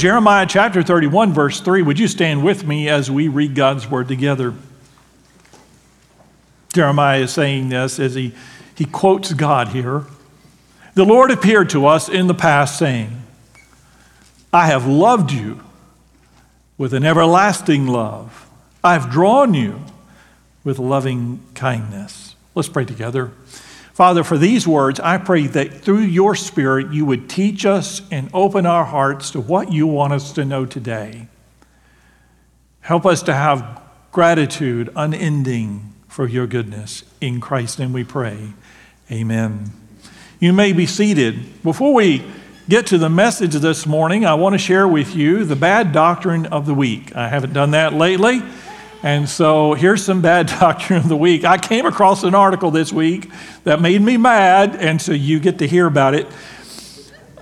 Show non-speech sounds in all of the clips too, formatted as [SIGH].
Jeremiah chapter 31, verse 3. Would you stand with me as we read God's word together? Jeremiah is saying this as he, he quotes God here. The Lord appeared to us in the past, saying, I have loved you with an everlasting love. I have drawn you with loving kindness. Let's pray together. Father, for these words, I pray that through your Spirit you would teach us and open our hearts to what you want us to know today. Help us to have gratitude unending for your goodness. In Christ's name we pray. Amen. You may be seated. Before we get to the message this morning, I want to share with you the bad doctrine of the week. I haven't done that lately. And so here's some bad [LAUGHS] doctrine of the week. I came across an article this week that made me mad, and so you get to hear about it.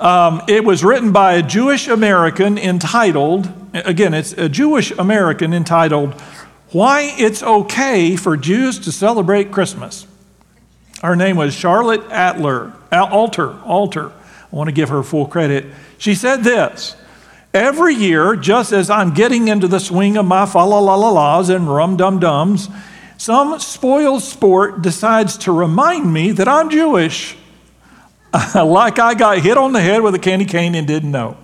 Um, it was written by a Jewish American entitled, again, it's a Jewish American entitled, Why It's Okay for Jews to Celebrate Christmas. Her name was Charlotte Atler, Alter, Alter. I want to give her full credit. She said this Every year, just as I'm getting into the swing of my fa la la la la's and rum dum dums, some spoiled sport decides to remind me that I'm Jewish, [LAUGHS] like I got hit on the head with a candy cane and didn't know.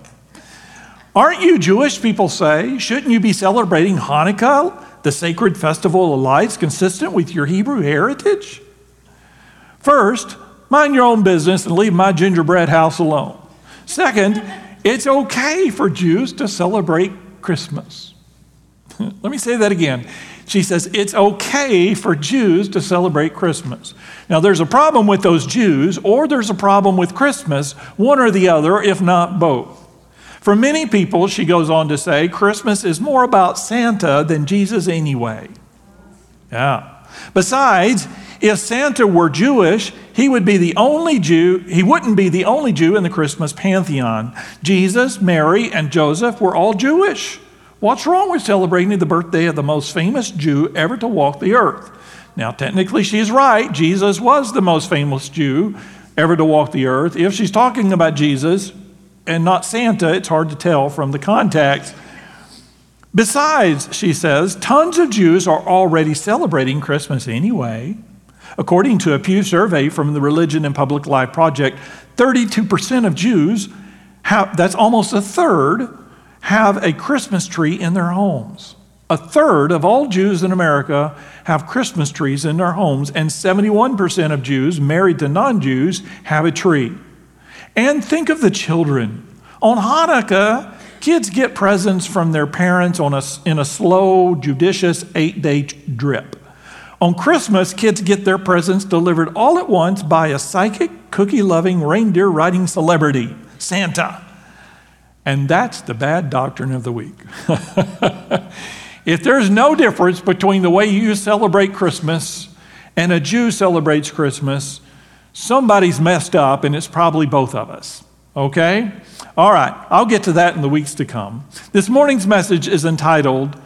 Aren't you Jewish, people say? Shouldn't you be celebrating Hanukkah, the sacred festival of lights, consistent with your Hebrew heritage? First, mind your own business and leave my gingerbread house alone. Second, it's okay for Jews to celebrate Christmas. [LAUGHS] Let me say that again. She says it's okay for Jews to celebrate Christmas. Now, there's a problem with those Jews, or there's a problem with Christmas, one or the other, if not both. For many people, she goes on to say, Christmas is more about Santa than Jesus anyway. Yeah. Besides, if Santa were Jewish, he would be the only Jew, he wouldn't be the only Jew in the Christmas pantheon. Jesus, Mary, and Joseph were all Jewish. What's wrong with celebrating the birthday of the most famous Jew ever to walk the earth? Now, technically, she's right. Jesus was the most famous Jew ever to walk the earth. If she's talking about Jesus and not Santa, it's hard to tell from the context. Besides, she says, tons of Jews are already celebrating Christmas anyway. According to a Pew survey from the Religion and Public Life Project, 32% of Jews have, that's almost a third, have a Christmas tree in their homes. A third of all Jews in America have Christmas trees in their homes, and 71% of Jews married to non Jews have a tree. And think of the children. On Hanukkah, kids get presents from their parents on a, in a slow, judicious eight day drip. On Christmas, kids get their presents delivered all at once by a psychic, cookie loving, reindeer riding celebrity, Santa. And that's the bad doctrine of the week. [LAUGHS] if there's no difference between the way you celebrate Christmas and a Jew celebrates Christmas, somebody's messed up, and it's probably both of us. Okay? All right, I'll get to that in the weeks to come. This morning's message is entitled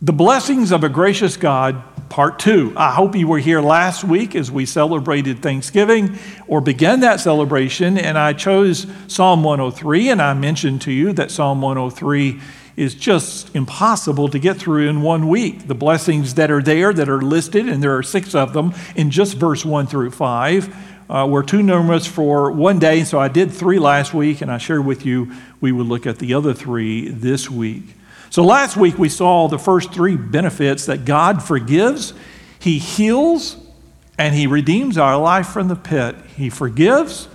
The Blessings of a Gracious God part two. I hope you were here last week as we celebrated Thanksgiving or began that celebration, and I chose Psalm 103, and I mentioned to you that Psalm 103 is just impossible to get through in one week. The blessings that are there, that are listed, and there are six of them in just verse 1 through 5, uh, were too numerous for one day, so I did three last week, and I shared with you we would look at the other three this week. So last week we saw the first three benefits that God forgives, He heals, and He redeems our life from the pit. He forgives,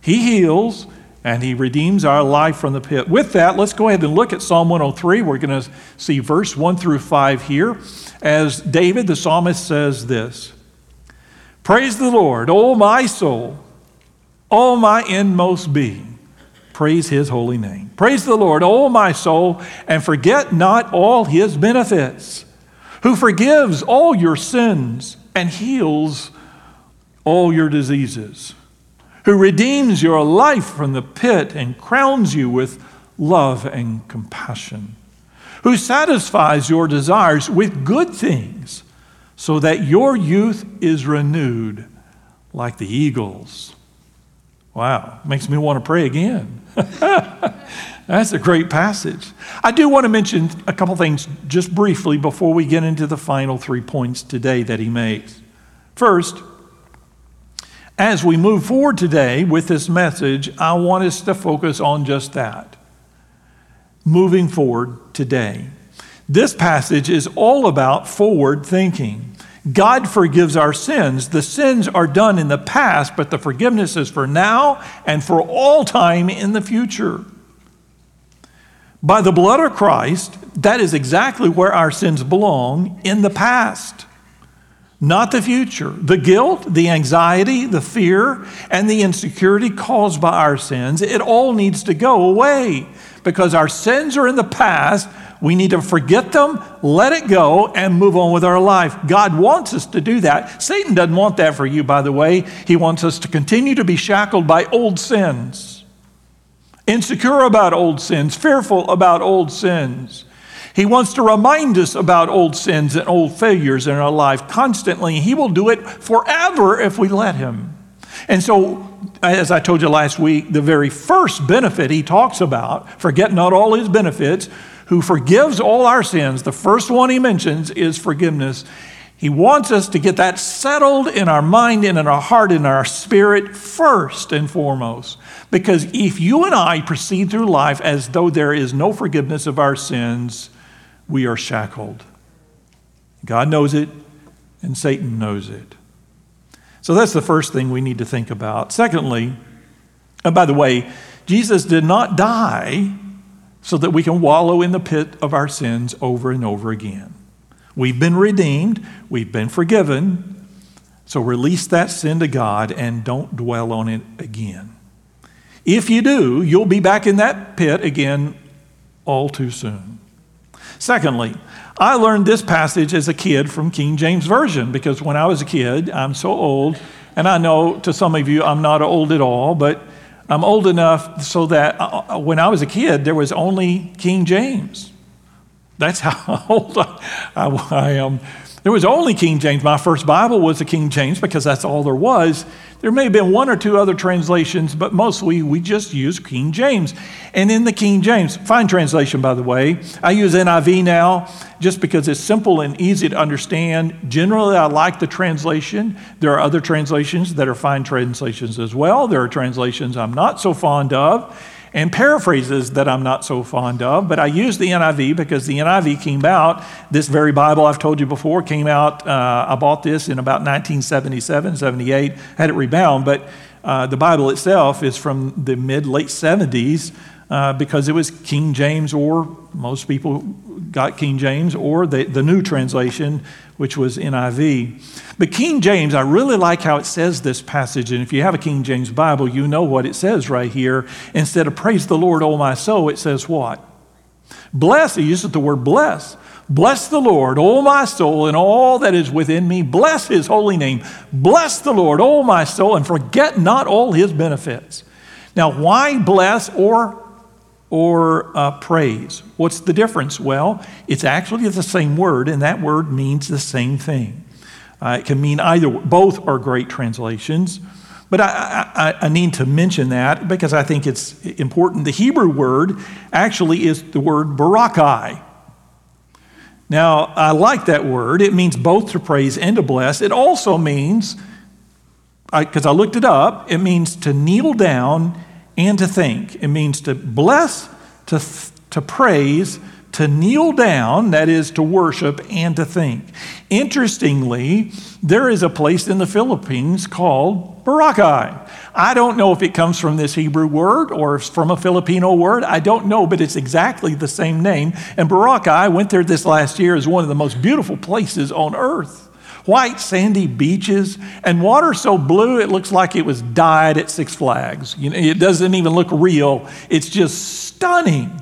He heals, and He redeems our life from the pit. With that, let's go ahead and look at Psalm 103. We're going to see verse 1 through 5 here as David the psalmist says this Praise the Lord, O my soul, all my inmost being. Praise his holy name. Praise the Lord, O my soul, and forget not all his benefits, who forgives all your sins and heals all your diseases, who redeems your life from the pit and crowns you with love and compassion, who satisfies your desires with good things, so that your youth is renewed like the eagles. Wow, makes me want to pray again. [LAUGHS] That's a great passage. I do want to mention a couple things just briefly before we get into the final three points today that he makes. First, as we move forward today with this message, I want us to focus on just that. Moving forward today. This passage is all about forward thinking. God forgives our sins. The sins are done in the past, but the forgiveness is for now and for all time in the future. By the blood of Christ, that is exactly where our sins belong in the past, not the future. The guilt, the anxiety, the fear, and the insecurity caused by our sins, it all needs to go away because our sins are in the past we need to forget them, let it go, and move on with our life. God wants us to do that. Satan doesn't want that for you, by the way. He wants us to continue to be shackled by old sins, insecure about old sins, fearful about old sins. He wants to remind us about old sins and old failures in our life constantly. He will do it forever if we let him. And so, as I told you last week, the very first benefit he talks about, forget not all his benefits, who forgives all our sins, the first one he mentions is forgiveness. He wants us to get that settled in our mind and in our heart and our spirit first and foremost. Because if you and I proceed through life as though there is no forgiveness of our sins, we are shackled. God knows it, and Satan knows it. So that's the first thing we need to think about. Secondly, and by the way, Jesus did not die so that we can wallow in the pit of our sins over and over again. We've been redeemed, we've been forgiven, so release that sin to God and don't dwell on it again. If you do, you'll be back in that pit again all too soon. Secondly, I learned this passage as a kid from King James Version because when I was a kid, I'm so old, and I know to some of you I'm not old at all, but I'm old enough so that uh, uh, when I was a kid, there was only King James. That's how [LAUGHS] old I, I, I am. There was only King James. My first Bible was the King James because that's all there was. There may have been one or two other translations, but mostly we just use King James. And in the King James, fine translation, by the way, I use NIV now just because it's simple and easy to understand. Generally, I like the translation. There are other translations that are fine translations as well. There are translations I'm not so fond of and paraphrases that I'm not so fond of, but I use the NIV because the NIV came out. This very Bible I've told you before came out. Uh, I bought this in about 1977, 78, had it rebound, but uh, the Bible itself is from the mid late 70s. Uh, because it was King James, or most people got King James, or the, the new translation, which was NIV. But King James, I really like how it says this passage. And if you have a King James Bible, you know what it says right here. Instead of praise the Lord, O my soul, it says what? Bless, it uses the word bless. Bless the Lord, O my soul, and all that is within me. Bless his holy name. Bless the Lord, O my soul, and forget not all his benefits. Now, why bless or or uh, praise. What's the difference? Well, it's actually the same word, and that word means the same thing. Uh, it can mean either, both are great translations. But I, I, I, need to mention that because I think it's important. The Hebrew word actually is the word barakai. Now, I like that word. It means both to praise and to bless. It also means, because I, I looked it up, it means to kneel down and to think. It means to bless, to, to praise, to kneel down, that is to worship, and to think. Interestingly, there is a place in the Philippines called Boracay. I don't know if it comes from this Hebrew word or from a Filipino word. I don't know, but it's exactly the same name. And Boracay, I went there this last year, is one of the most beautiful places on earth. White sandy beaches and water so blue it looks like it was dyed at Six Flags. You know, it doesn't even look real. It's just stunning.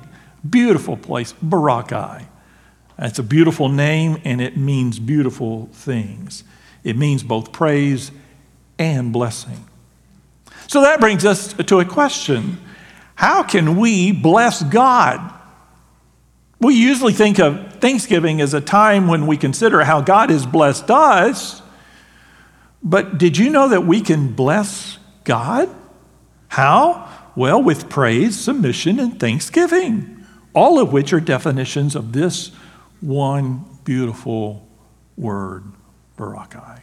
Beautiful place, Boracay. That's a beautiful name and it means beautiful things. It means both praise and blessing. So that brings us to a question How can we bless God? We usually think of Thanksgiving as a time when we consider how God has blessed us. But did you know that we can bless God? How? Well, with praise, submission, and thanksgiving, all of which are definitions of this one beautiful word, Barakai.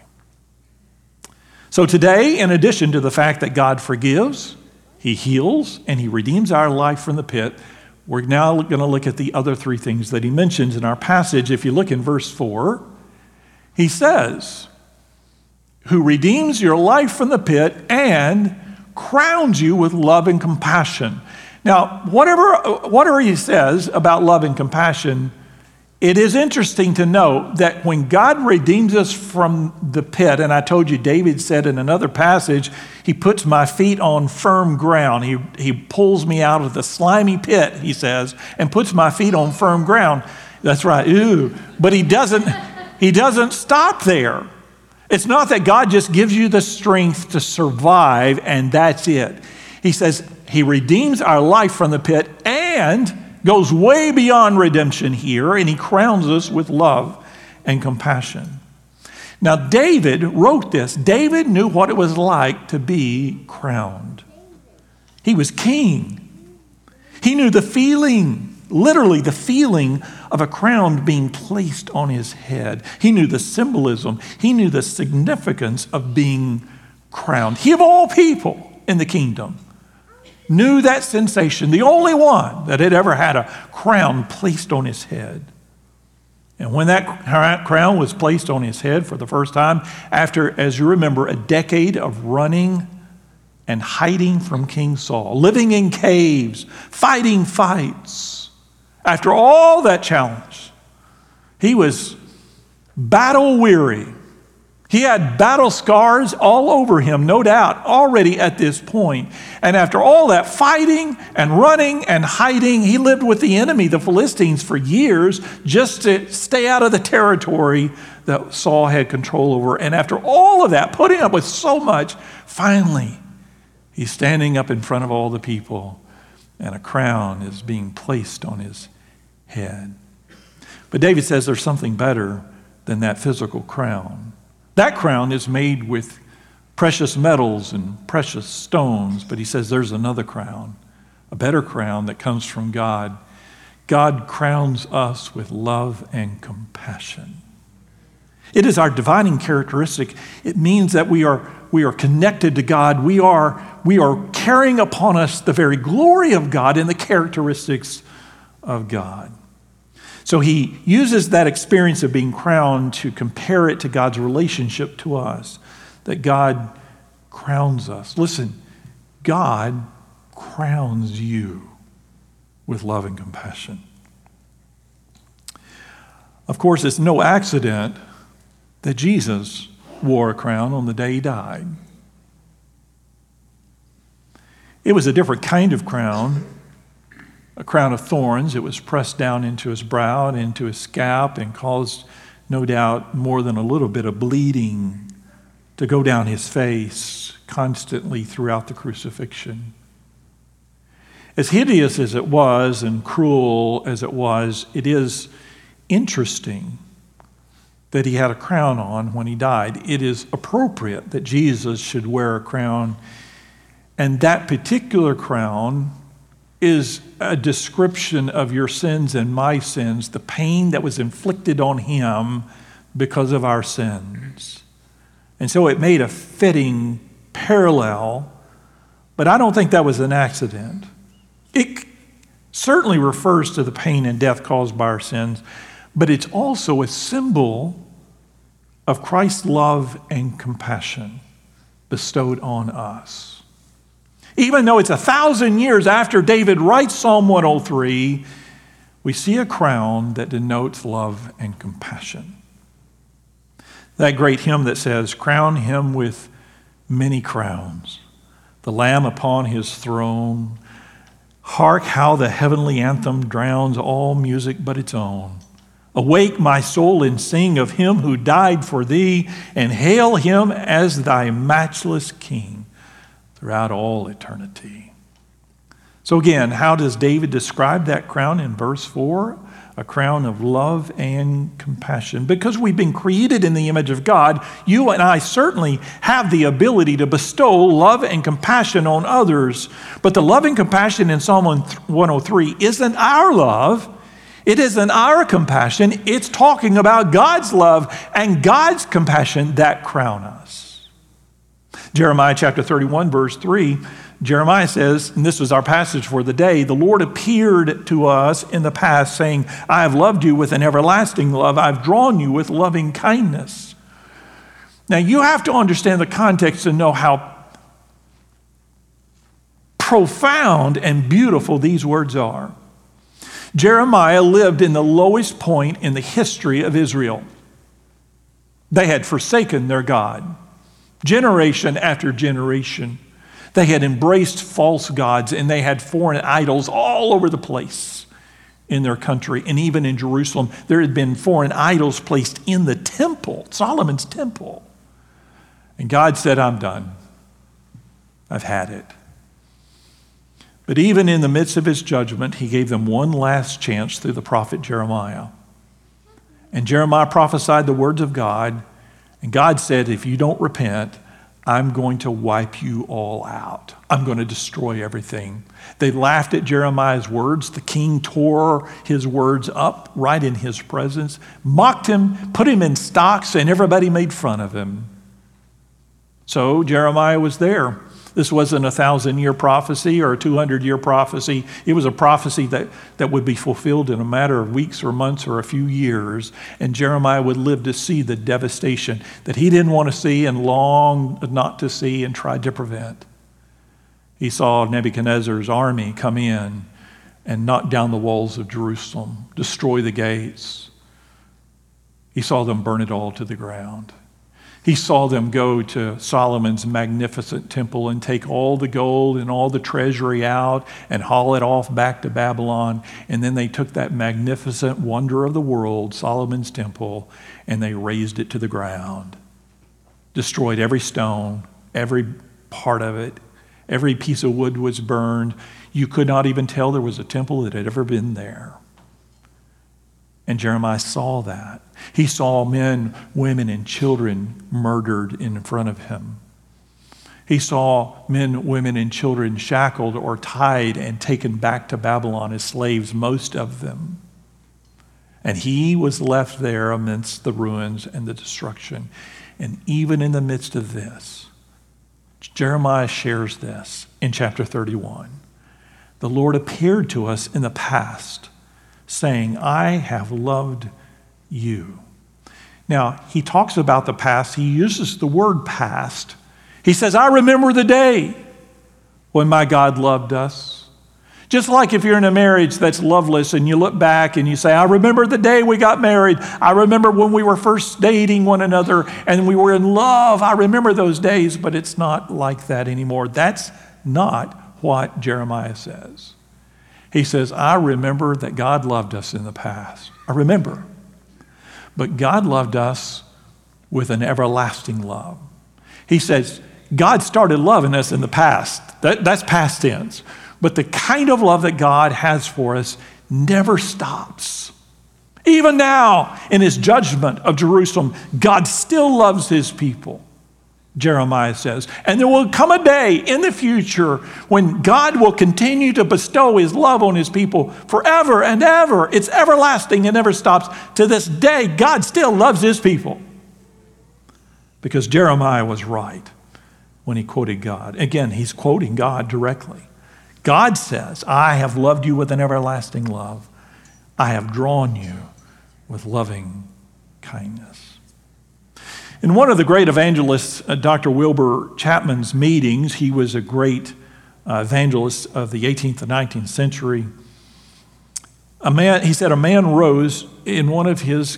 So today, in addition to the fact that God forgives, He heals, and He redeems our life from the pit, we're now going to look at the other three things that He mentions in our passage. If you look in verse 4, He says, Who redeems your life from the pit and crowns you with love and compassion. Now, whatever, whatever He says about love and compassion, it is interesting to note that when God redeems us from the pit, and I told you David said in another passage, He puts my feet on firm ground. He, he pulls me out of the slimy pit, he says, and puts my feet on firm ground. That's right, ooh. But He doesn't, he doesn't stop there. It's not that God just gives you the strength to survive and that's it. He says He redeems our life from the pit and goes way beyond redemption here, and he crowns us with love and compassion. Now, David wrote this. David knew what it was like to be crowned. He was king. He knew the feeling, literally the feeling of a crown being placed on his head. He knew the symbolism, he knew the significance of being crowned. He, of all people in the kingdom, knew that sensation, the only one that had ever had a crown placed on his head. And when that crown was placed on his head for the first time, after, as you remember, a decade of running and hiding from King Saul, living in caves, fighting fights, after all that challenge, he was battle weary he had battle scars all over him, no doubt, already at this point. And after all that fighting and running and hiding, he lived with the enemy, the Philistines, for years just to stay out of the territory that Saul had control over. And after all of that, putting up with so much, finally, he's standing up in front of all the people, and a crown is being placed on his head. But David says there's something better than that physical crown. That crown is made with precious metals and precious stones, but he says there's another crown, a better crown that comes from God. God crowns us with love and compassion. It is our divining characteristic. It means that we are, we are connected to God. We are, we are carrying upon us the very glory of God and the characteristics of God. So he uses that experience of being crowned to compare it to God's relationship to us, that God crowns us. Listen, God crowns you with love and compassion. Of course, it's no accident that Jesus wore a crown on the day he died. It was a different kind of crown a crown of thorns. It was pressed down into his brow and into his scalp and caused, no doubt, more than a little bit of bleeding to go down his face constantly throughout the crucifixion. As hideous as it was and cruel as it was, it is interesting that he had a crown on when he died. It is appropriate that Jesus should wear a crown. And that particular crown is a description of your sins and my sins, the pain that was inflicted on him because of our sins. And so it made a fitting parallel, but I don't think that was an accident. It certainly refers to the pain and death caused by our sins, but it's also a symbol of Christ's love and compassion bestowed on us. Even though it's a thousand years after David writes Psalm 103, we see a crown that denotes love and compassion. That great hymn that says, Crown him with many crowns, the Lamb upon his throne. Hark how the heavenly anthem drowns all music but its own. Awake, my soul, and sing of him who died for thee, and hail him as thy matchless king throughout all eternity. So, again, how does David describe that crown in verse 4? A crown of love and compassion. Because we've been created in the image of God, you and I certainly have the ability to bestow love and compassion on others. But the love and compassion in Psalm 103 isn't our love, it isn't our compassion. It's talking about God's love and God's compassion that crown us. Jeremiah chapter 31, verse 3 Jeremiah says, and this was our passage for the day the Lord appeared to us in the past, saying, I have loved you with an everlasting love. I've drawn you with loving kindness. Now, you have to understand the context and know how profound and beautiful these words are. Jeremiah lived in the lowest point in the history of Israel. They had forsaken their God, generation after generation. They had embraced false gods and they had foreign idols all over the place in their country. And even in Jerusalem, there had been foreign idols placed in the temple, Solomon's temple. And God said, I'm done. I've had it. But even in the midst of his judgment, he gave them one last chance through the prophet Jeremiah. And Jeremiah prophesied the words of God. And God said, If you don't repent, I'm going to wipe you all out. I'm going to destroy everything. They laughed at Jeremiah's words. The king tore his words up right in his presence, mocked him, put him in stocks, and everybody made fun of him. So Jeremiah was there. This wasn't a thousand year prophecy or a 200 year prophecy. It was a prophecy that, that would be fulfilled in a matter of weeks or months or a few years. And Jeremiah would live to see the devastation that he didn't want to see and longed not to see and tried to prevent. He saw Nebuchadnezzar's army come in and knock down the walls of Jerusalem, destroy the gates. He saw them burn it all to the ground. He saw them go to Solomon's magnificent temple and take all the gold and all the treasury out and haul it off back to Babylon. And then they took that magnificent wonder of the world, Solomon's temple, and they razed it to the ground, destroyed every stone, every part of it, every piece of wood was burned. You could not even tell there was a temple that had ever been there. And Jeremiah saw that. He saw men, women, and children murdered in front of him. He saw men, women, and children shackled or tied and taken back to Babylon as slaves, most of them. And he was left there amidst the ruins and the destruction. And even in the midst of this, Jeremiah shares this in chapter 31. The Lord appeared to us in the past saying, I have loved you. Now, he talks about the past. He uses the word past. He says, I remember the day when my God loved us. Just like if you're in a marriage that's loveless and you look back and you say, I remember the day we got married. I remember when we were first dating one another and we were in love. I remember those days, but it's not like that anymore. That's not what Jeremiah says. He says, I remember that God loved us in the past. I remember. But God loved us with an everlasting love. He says, God started loving us in the past. That, that's past tense. But the kind of love that God has for us never stops. Even now, in his judgment of Jerusalem, God still loves his people. Jeremiah says. And there will come a day in the future when God will continue to bestow his love on his people forever and ever. It's everlasting it never stops. To this day, God still loves his people. Because Jeremiah was right when he quoted God. Again, he's quoting God directly. God says, I have loved you with an everlasting love. I have drawn you with loving kindness. In one of the great evangelists, uh, Dr. Wilbur Chapman's meetings, he was a great uh, evangelist of the 18th and 19th century. A man, he said, a man rose in one of his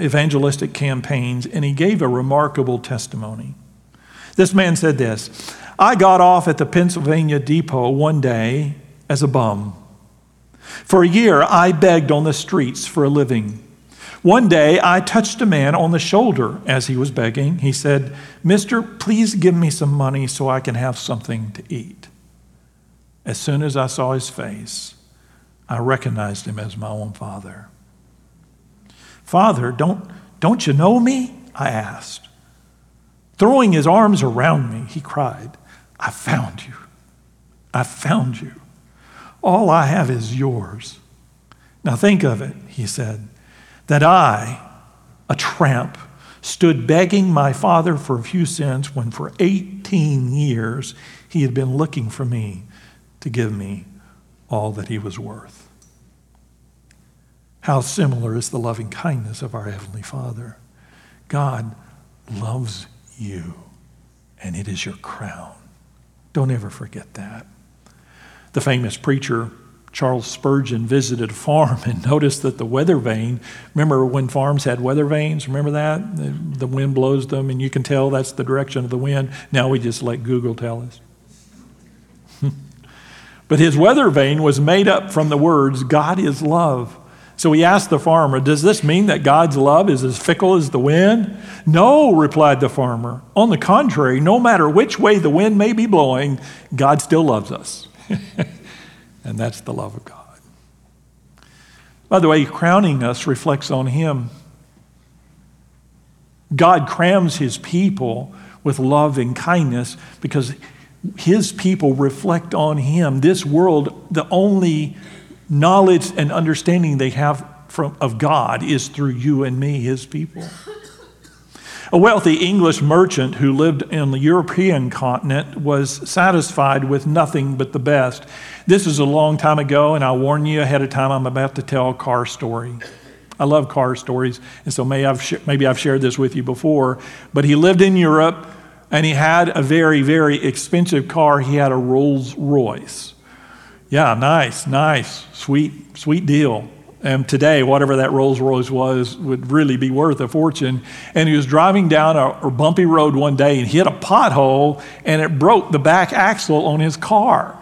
evangelistic campaigns and he gave a remarkable testimony. This man said this I got off at the Pennsylvania depot one day as a bum. For a year, I begged on the streets for a living. One day, I touched a man on the shoulder as he was begging. He said, Mister, please give me some money so I can have something to eat. As soon as I saw his face, I recognized him as my own father. Father, don't, don't you know me? I asked. Throwing his arms around me, he cried, I found you. I found you. All I have is yours. Now think of it, he said, that I, a tramp, stood begging my father for a few cents when for 18 years he had been looking for me to give me all that he was worth. How similar is the loving kindness of our Heavenly Father. God loves you, and it is your crown. Don't ever forget that. The famous preacher Charles Spurgeon visited a farm and [LAUGHS] noticed that the weather vane, remember when farms had weather vanes? Remember that? The, wind blows them and you can tell that's the direction of the wind. Now we just let Google tell us. [LAUGHS] but his weather vane was made up from the words, God is love. So he asked the farmer, Does this mean that God's love is as fickle as the wind? No, replied the farmer. On the contrary, no matter which way the wind may be blowing, God still loves us. [LAUGHS] and that's the love of God. By the way, crowning us reflects on Him. God crams His people with love and kindness because His people reflect on Him. This world, the only knowledge and understanding they have from, of God is through you and me, his people. A wealthy English merchant who lived in the European continent was satisfied with nothing but the best. This is a long time ago, and I'll warn you ahead of time, I'm about to tell a car story. I love car stories, and so maybe I've, maybe I've shared this with you before. But he lived in Europe, and he had a very, very expensive car. He had a Rolls Royce. Yeah, nice, nice, sweet, sweet deal. And today, whatever that Rolls Royce was would really be worth a fortune. And he was driving down a, a bumpy road one day and hit a pothole, and it broke the back axle on his car.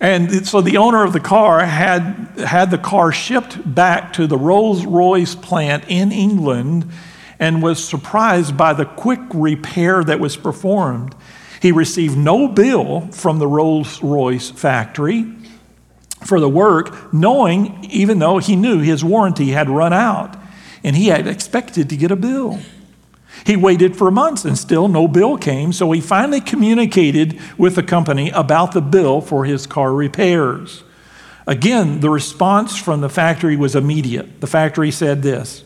And so the owner of the car had had the car shipped back to the Rolls Royce plant in England and was surprised by the quick repair that was performed. He received no bill from the Rolls Royce factory for the work, knowing, even though he knew his warranty had run out, and he had expected to get a bill. He waited for months and still no bill came, so he finally communicated with the company about the bill for his car repairs. Again, the response from the factory was immediate. The factory said this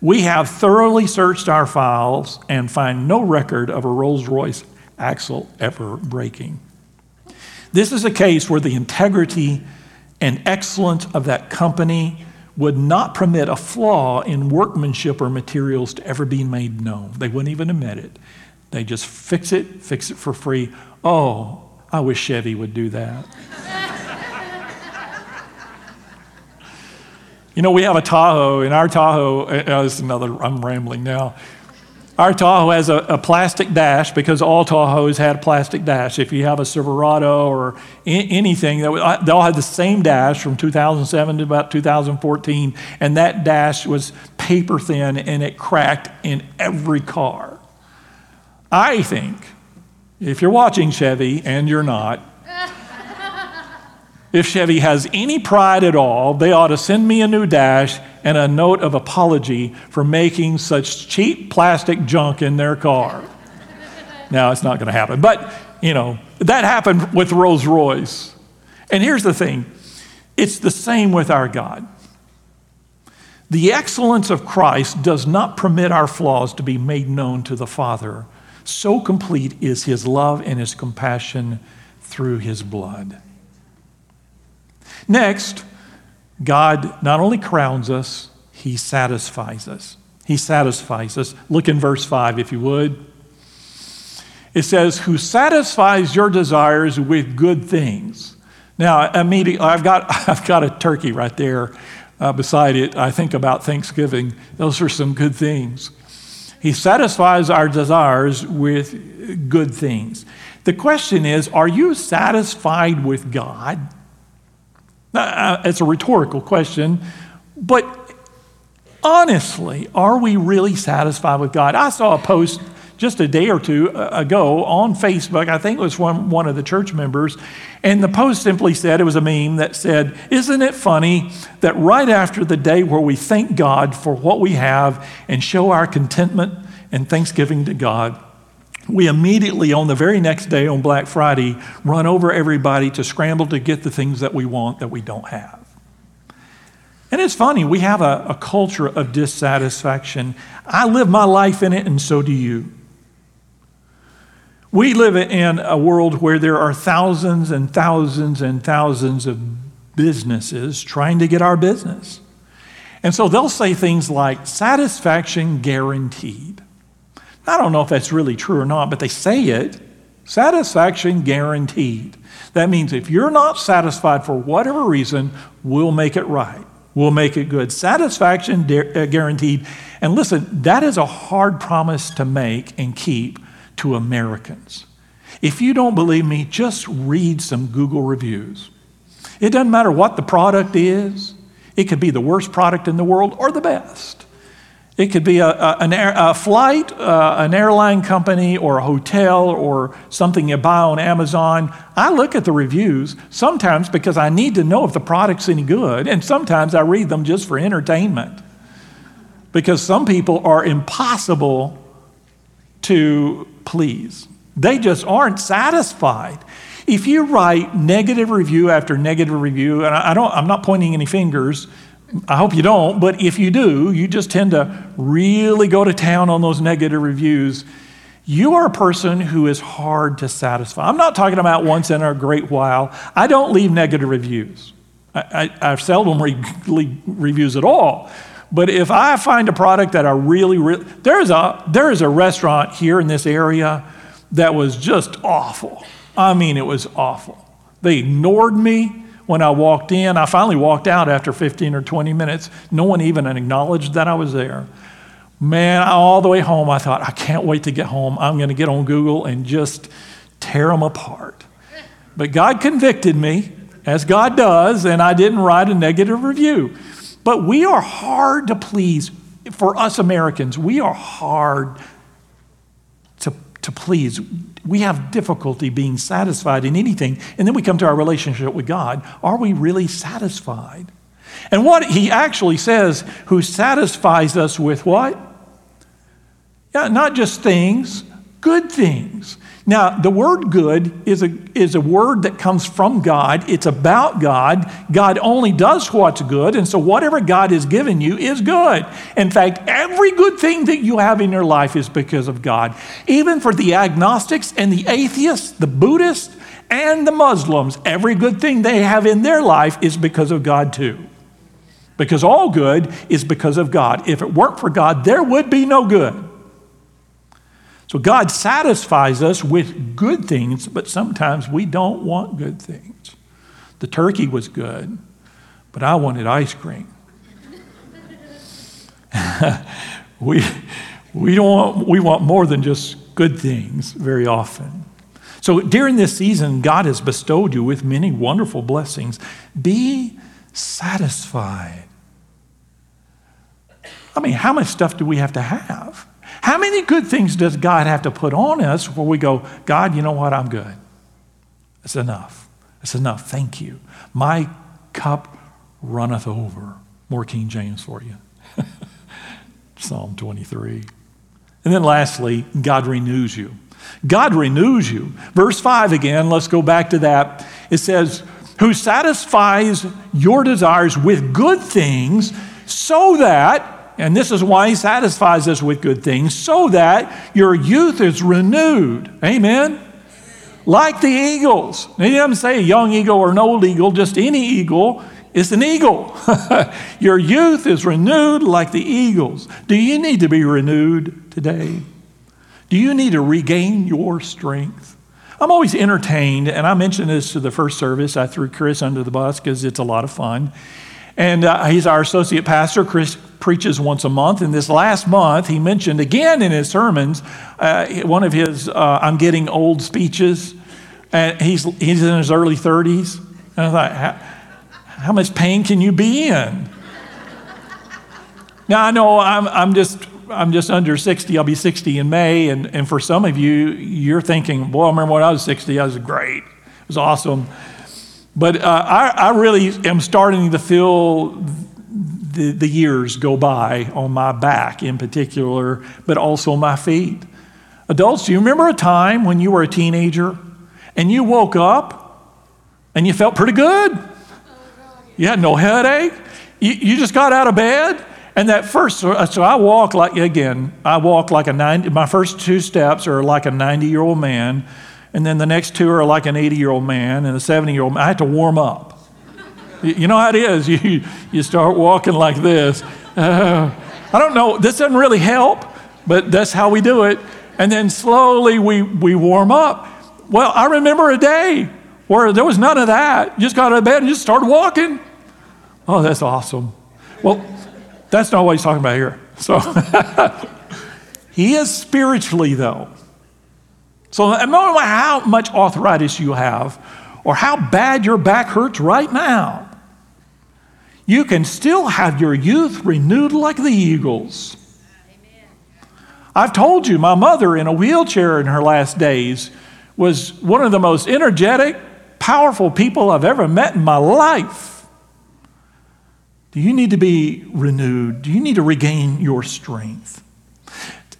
We have thoroughly searched our files and find no record of a Rolls Royce axle ever breaking. This is a case where the integrity and excellence of that company would not permit a flaw in workmanship or materials to ever be made known. They wouldn't even admit it. They just fix it, fix it for free. Oh, I wish Chevy would do that. [LAUGHS] you know, we have a Tahoe, and our Tahoe, uh, this is another, I'm rambling now. Our Tahoe has a, a, plastic dash because all Tahoes had a plastic dash. If you have a Silverado or anything, uh, they all had the same dash from 2007 to about 2014, and that dash was paper thin and it cracked in every car. I think, if you're watching Chevy and you're not, if Chevy has any pride at all, they ought to send me a new dash and a note of apology for making such cheap plastic junk in their car. now, it's not going to happen. But, you know, that happened with Rolls Royce. And here's the thing it's the same with our God. The excellence of Christ does not permit our flaws to be made known to the Father. So complete is his love and his compassion through his blood. Next, God not only crowns us, he satisfies us. He satisfies us. Look in verse 5, if you would. It says, Who satisfies your desires with good things. Now, immediately, I've got, [LAUGHS] I've got a turkey right there uh, beside it. I think about Thanksgiving. Those are some good things. He satisfies our desires with good things. The question is are you satisfied with God? Uh, it's a rhetorical question, but honestly, are we really satisfied with God? I saw a post just a day or two uh, ago on Facebook. I think it was from one of the church members. And the post simply said it was a meme that said, Isn't it funny that right after the day where we thank God for what we have and show our contentment and thanksgiving to God, we immediately, on the very next day, on Black Friday, run over everybody to scramble to get the things that we want that we don't have. And it's funny, we have a, a culture of dissatisfaction. I live my life in it, and so do you. We live in a world where there are thousands and thousands and thousands of businesses trying to get our business. And so they'll say things like satisfaction guaranteed. I don't know if that's really true or not, but they say it satisfaction guaranteed. That means if you're not satisfied for whatever reason, we'll make it right. We'll make it good. Satisfaction uh, guaranteed. And listen, that is a hard promise to make and keep to Americans. If you don't believe me, just read some Google reviews. It doesn't matter what the product is, it could be the worst product in the world or the best. It could be a, a, an air, a flight, uh, an airline company, or a hotel, or something you buy on Amazon. I look at the reviews sometimes because I need to know if the product's any good, and sometimes I read them just for entertainment. Because some people are impossible to please, they just aren't satisfied. If you write negative review after negative review, and I don't, I'm not pointing any fingers, I hope you don't, but if you do, you just tend to really go to town on those negative reviews. You are a person who is hard to satisfy. I'm not talking about once in a great while. I don't leave negative reviews. I, I, I seldom leave reviews at all. But if I find a product that I really, really there's a there is a restaurant here in this area that was just awful. I mean, it was awful. They ignored me when I walked in. I finally walked out after 15 or 20 minutes. No one even acknowledged that I was there. Man, all the way home, I thought, I can't wait to get home. I'm going to get on Google and just tear them apart. But God convicted me, as God does, and I didn't write a negative review. But we are hard to please. For us Americans, we are hard to, please we have difficulty being satisfied in anything. And then we come to our relationship with God. Are we really satisfied? And what he actually says, who satisfies us with what? Yeah, not just things, good things. Now, the word good is a, is a word that comes from God. It's about God. God only does what's good. And so, whatever God has given you is good. In fact, every good thing that you have in your life is because of God. Even for the agnostics and the atheists, the Buddhists, and the Muslims, every good thing they have in their life is because of God, too. Because all good is because of God. If it weren't for God, there would be no good. So God satisfies us with good things, but sometimes we don't want good things. The turkey was good, but I wanted ice cream. [LAUGHS] we, we, don't want, we want more than just good things very often. So during this season, God has bestowed you with many wonderful blessings. Be satisfied. I mean, how much stuff do we have to have? How many good things does God have to put on us before we go, God, you know what? I'm good. It's enough. It's enough. Thank you. My cup runneth over. More King James for you. [LAUGHS] Psalm 23. And then lastly, God renews you. God renews you. Verse 5 again, let's go back to that. It says, Who satisfies your desires with good things so that and this is why he satisfies us with good things, so that your youth is renewed. Amen? Like the eagles. He doesn't say a young eagle or an old eagle, just any eagle is an eagle. [LAUGHS] your youth is renewed like the eagles. Do you need to be renewed today? Do you need to regain your strength? I'm always entertained, and I mentioned this to the first service. I threw Chris under the bus because it's a lot of fun. And uh, he's our associate pastor. Chris preaches once a month. And this last month, he mentioned again in his sermons uh, one of his uh, I'm getting old speeches. And he's, he's in his early 30s. And I thought, how, how much pain can you be in? now, I know I'm, I'm just I'm just under 60. I'll be 60 in May. And, and for some of you, you're thinking, boy, I remember when I was 60, I was great. It was awesome. But uh, I, I really am starting to feel the, the years go by on my back in particular, but also my feet. Adults, do you remember a time when you were a teenager and you woke up and you felt pretty good? You had no headache. You, you just got out of bed. And that first, so I walk like, again, I walk like a 90, my first two steps are like a 90 year old man. And then the next two are like an 80 year old man and a 70 year old man. I have to warm up. You know how it is. [LAUGHS] You, you start walking like this. Uh, I don't know, this doesn't really help, but that's how we do it. And then slowly we, we warm up. Well, I remember a day where there was none of that. You just got out of bed and just started walking. Oh, that's awesome. Well, that's not what he's talking about here. So [LAUGHS] he is spiritually, though. So no matter how much arthritis you have or how bad your back hurts right now, you can still have your youth renewed like the eagles. I've told you, my mother in a wheelchair in her last days was one of the most energetic, powerful people I've ever met in my life. Do you need to be renewed? Do you need to regain your strength?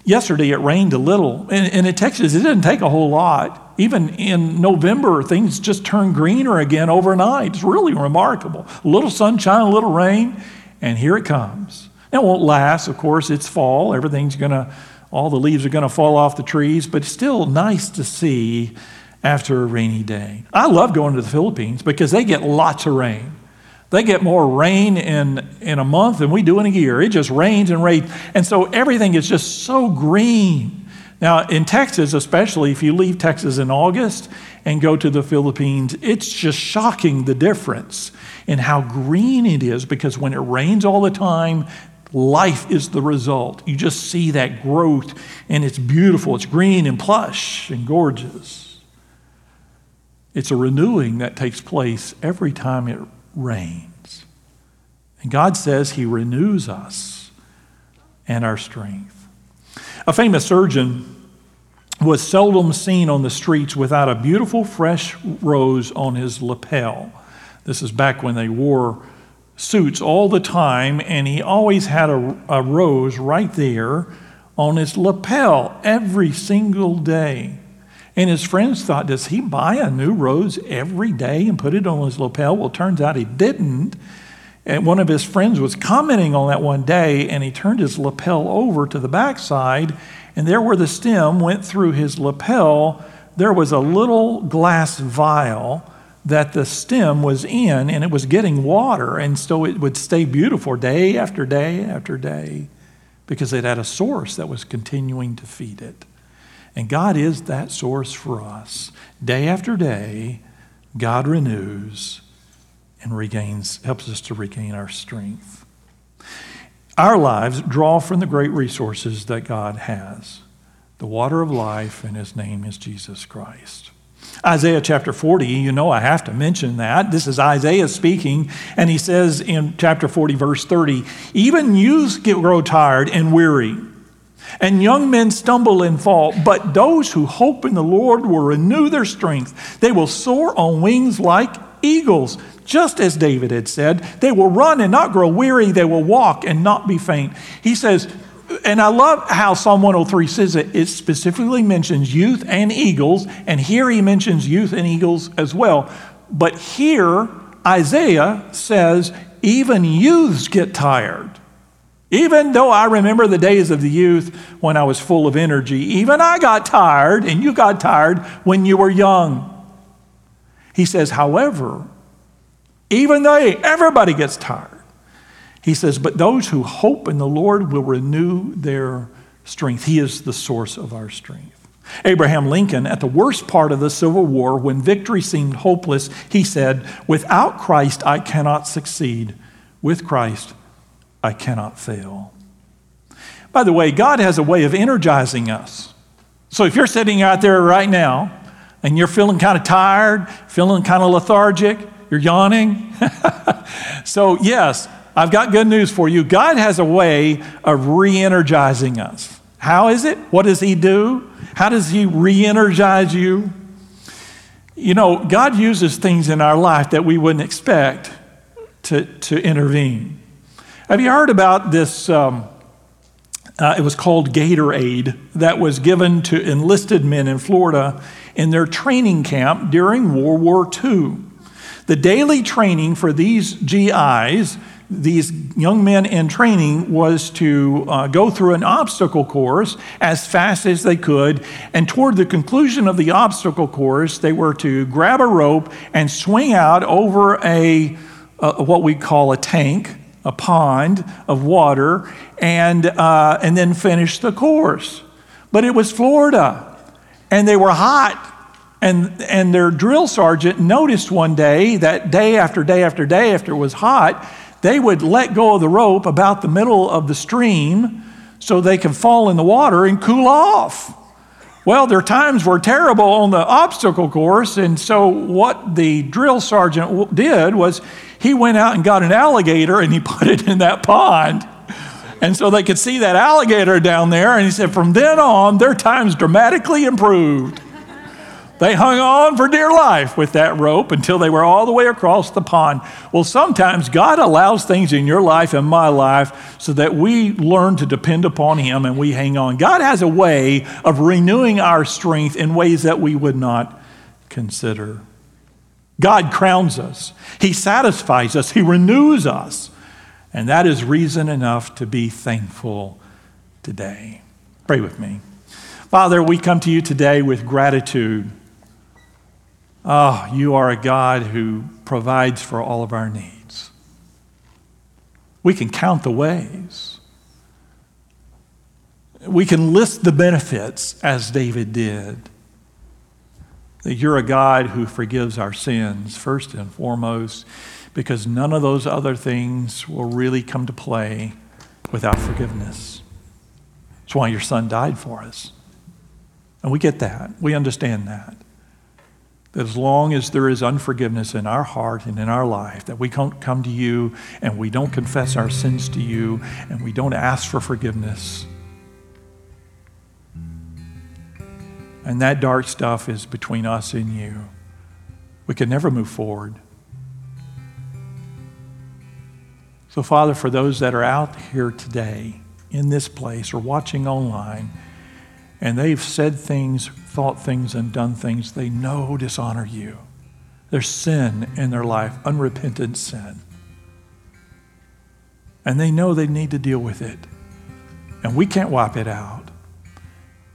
Yesterday it rained a little, and, and in Texas it didn't take a whole lot. Even in November, things just turn greener again overnight. It's really remarkable. A little sunshine, a little rain, and here it comes. It won't last, of course, it's fall. Everything's going to all the leaves are going to fall off the trees, but it's still nice to see after a rainy day. I love going to the Philippines because they get lots of rain. They get more rain in, in a month than we do in a year. It just rains and rains. And so everything is just so green. Now, in Texas, especially if you leave Texas in August and go to the Philippines, it's just shocking the difference in how green it is because when it rains all the time, life is the result. You just see that growth, and it's beautiful. It's green and plush and gorgeous. It's a renewing that takes place every time it rains. And God says He renews us and our strength. A famous surgeon was seldom seen on the streets without a beautiful fresh rose on his lapel. This is back when they wore suits all the time, and he always had a, a rose right there on his lapel every single day. And his friends thought, does he buy a new rose every day and put it on his lapel? Well, turns out he didn't. And one of his friends was commenting on that one day, and he turned his lapel over to the backside, and there where the stem went through his lapel, there was a little glass vial that the stem was in and it was getting water, and so it would stay beautiful day after day after day because it had a source that was continuing to feed it. And God is that source for us. Day after day, God renews and regains, helps us to regain our strength. Our lives draw from the great resources that God has the water of life, and his name is Jesus Christ. Isaiah chapter 40, you know I have to mention that. This is Isaiah speaking, and he says in chapter 40, verse 30, Even youths get grow tired and weary, and young men stumble and fall, but those who hope in the Lord will renew their strength. They will soar on wings like eagles, just as David had said. They will run and not grow weary, they will walk and not be faint. He says, and I love how Psalm 103 says it. It specifically mentions youth and eagles, and here he mentions youth and eagles as well. But here, Isaiah says, even youths get tired. Even though I remember the days of the youth when I was full of energy, even I got tired, and you got tired when you were young. He says, however, even they, everybody gets tired. He says, But those who hope in the Lord will renew their strength. He is the source of our strength. Abraham Lincoln, at the worst part of the Civil War, when victory seemed hopeless, he said, Without Christ, I cannot succeed. With Christ, I cannot fail. By the way, God has a way of energizing us. So if you're sitting out there right now and you're feeling kind of tired, feeling kind of lethargic, you're yawning. [LAUGHS] so, yes, I've got good news for you. God has a way of re energizing us. How is it? What does He do? How does He re energize you? You know, God uses things in our life that we wouldn't expect to, to intervene. Have you heard about this? Um, uh, it was called Gatorade, that was given to enlisted men in Florida in their training camp during World War II. The daily training for these GIs these young men in training was to uh, go through an obstacle course as fast as they could. And toward the conclusion of the obstacle course, they were to grab a rope and swing out over a, uh, what we call a tank, a pond of water, and, uh, and then finish the course. But it was Florida, and they were hot. And, and their drill sergeant noticed one day that day after day after day after it was hot they would let go of the rope about the middle of the stream so they could fall in the water and cool off. Well, their times were terrible on the obstacle course, and so what the drill sergeant did was he went out and got an alligator and he [LAUGHS] put it in that pond. And so they could see that alligator down there, and he said, from then on, their times dramatically improved. They hung on for dear life with that rope until they were all the way across the pond. Well, sometimes God allows things in your life and my life so that we learn to depend upon Him and we hang on. God has a way of renewing our strength in ways that we would not consider. God crowns us, He satisfies us, He renews us. And that is reason enough to be thankful today. Pray with me. Father, we come to you today with gratitude Oh, you are a God who provides for all of our needs. We can count the ways. We can list the benefits as David did. That you're a God who forgives our sins, first and foremost, because none of those other things will really come to play without forgiveness. That's why your son died for us. And we get that. We understand that. That as long as there is unforgiveness in our heart and in our life, that we don't come to you and we don't confess our sins to you and we don't ask for forgiveness. And that dark stuff is between us and you. We can never move forward. So, Father, for those that are out here today in this place or watching online, and they've said things, thought things, and done things they know dishonor you. There's sin in their life, unrepentant sin. And they know they need to deal with it. And we can't wipe it out,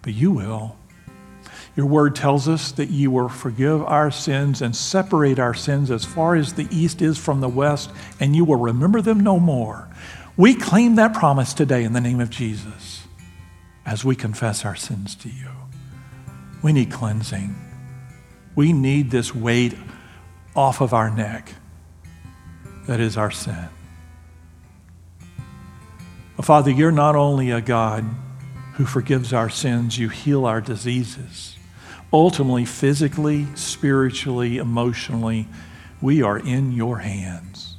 but you will. Your word tells us that you will forgive our sins and separate our sins as far as the east is from the west, and you will remember them no more. We claim that promise today in the name of Jesus as we confess our sins to you. We need cleansing. We need this weight off of our neck that is our sin. Father, you're not only a God who forgives our sins, you heal our diseases. Ultimately, physically, spiritually, emotionally, we are in your hands.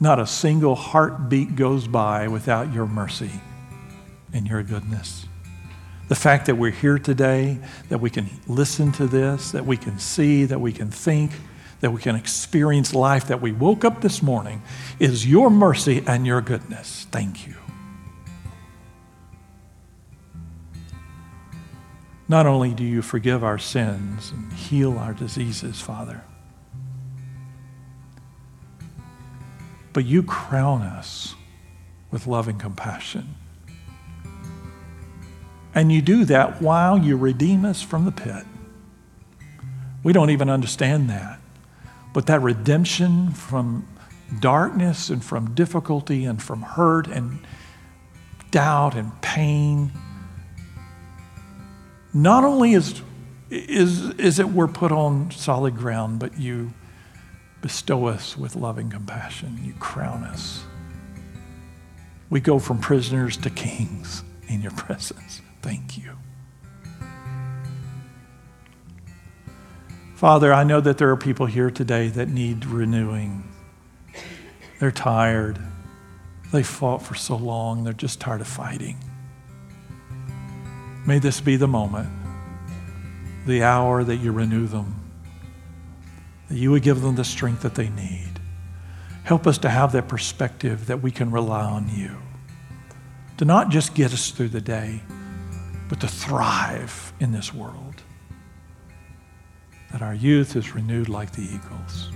Not a single heartbeat goes by without your mercy and your goodness. The fact that we're here today, that we can listen to this, that we can see, that we can think, that we can experience life, that we woke up this morning, is your mercy and your goodness. Thank you. Not only do you forgive our sins and heal our diseases, Father, but you crown us with loving compassion. And you do that while you redeem us from the pit. We don't even understand that. But that redemption from darkness and from difficulty and from hurt and doubt and pain, not only is, is, is it we're put on solid ground, but you bestow us with loving compassion. You crown us. We go from prisoners to kings in your [LAUGHS] presence. Thank you. Father, I know that there are people here today that need renewing. They're tired. They fought for so long, they're just tired of fighting. May this be the moment, the hour that you renew them, that you would give them the strength that they need. Help us to have that perspective that we can rely on you, to not just get us through the day, but to thrive in this world. That our youth is renewed like the eagles.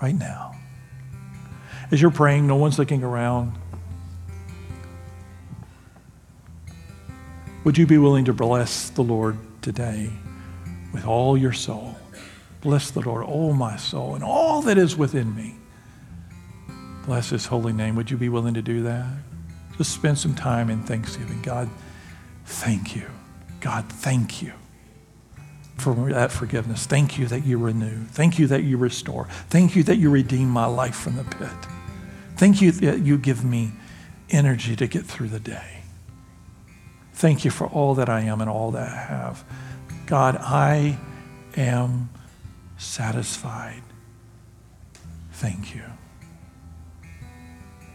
Right now. As you're praying, no one's looking around. Would you be willing to bless the Lord today with all your soul? Bless the Lord, oh my soul, and all that is within me. Bless his holy name. Would you be willing to do that? Just spend some time in thanksgiving. God, thank you. God, thank you for that forgiveness. Thank you that you renew. Thank you that you restore. Thank you that you redeem my life from the pit. Thank you that you give me energy to get through the day. Thank you for all that I am and all that I have. God, I am satisfied. Thank you.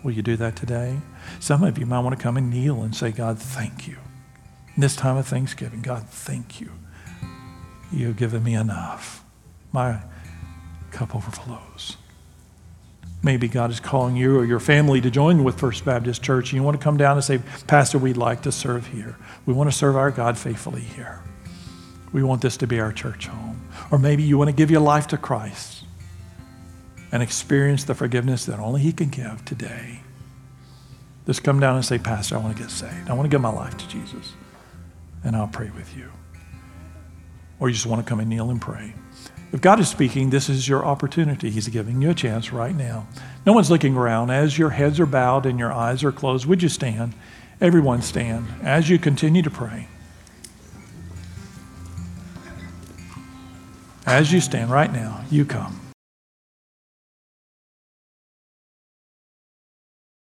Will you do that today? Some of you might want to come and kneel and say, God, thank you. In this time of Thanksgiving, God, thank you. You've given me enough. My cup overflows. Maybe God is calling you or your family to join with First Baptist Church, and you want to come down and say, Pastor, we'd like to serve here. We want to serve our God faithfully here. We want this to be our church home. Or maybe you want to give your life to Christ and experience the forgiveness that only He can give today. Just come down and say, Pastor, I want to get saved. I want to give my life to Jesus. And I'll pray with you. Or you just want to come and kneel and pray. If God is speaking, this is your opportunity. He's giving you a chance right now. No one's looking around. As your heads are bowed and your eyes are closed, would you stand? Everyone stand as you continue to pray. As you stand right now, you come.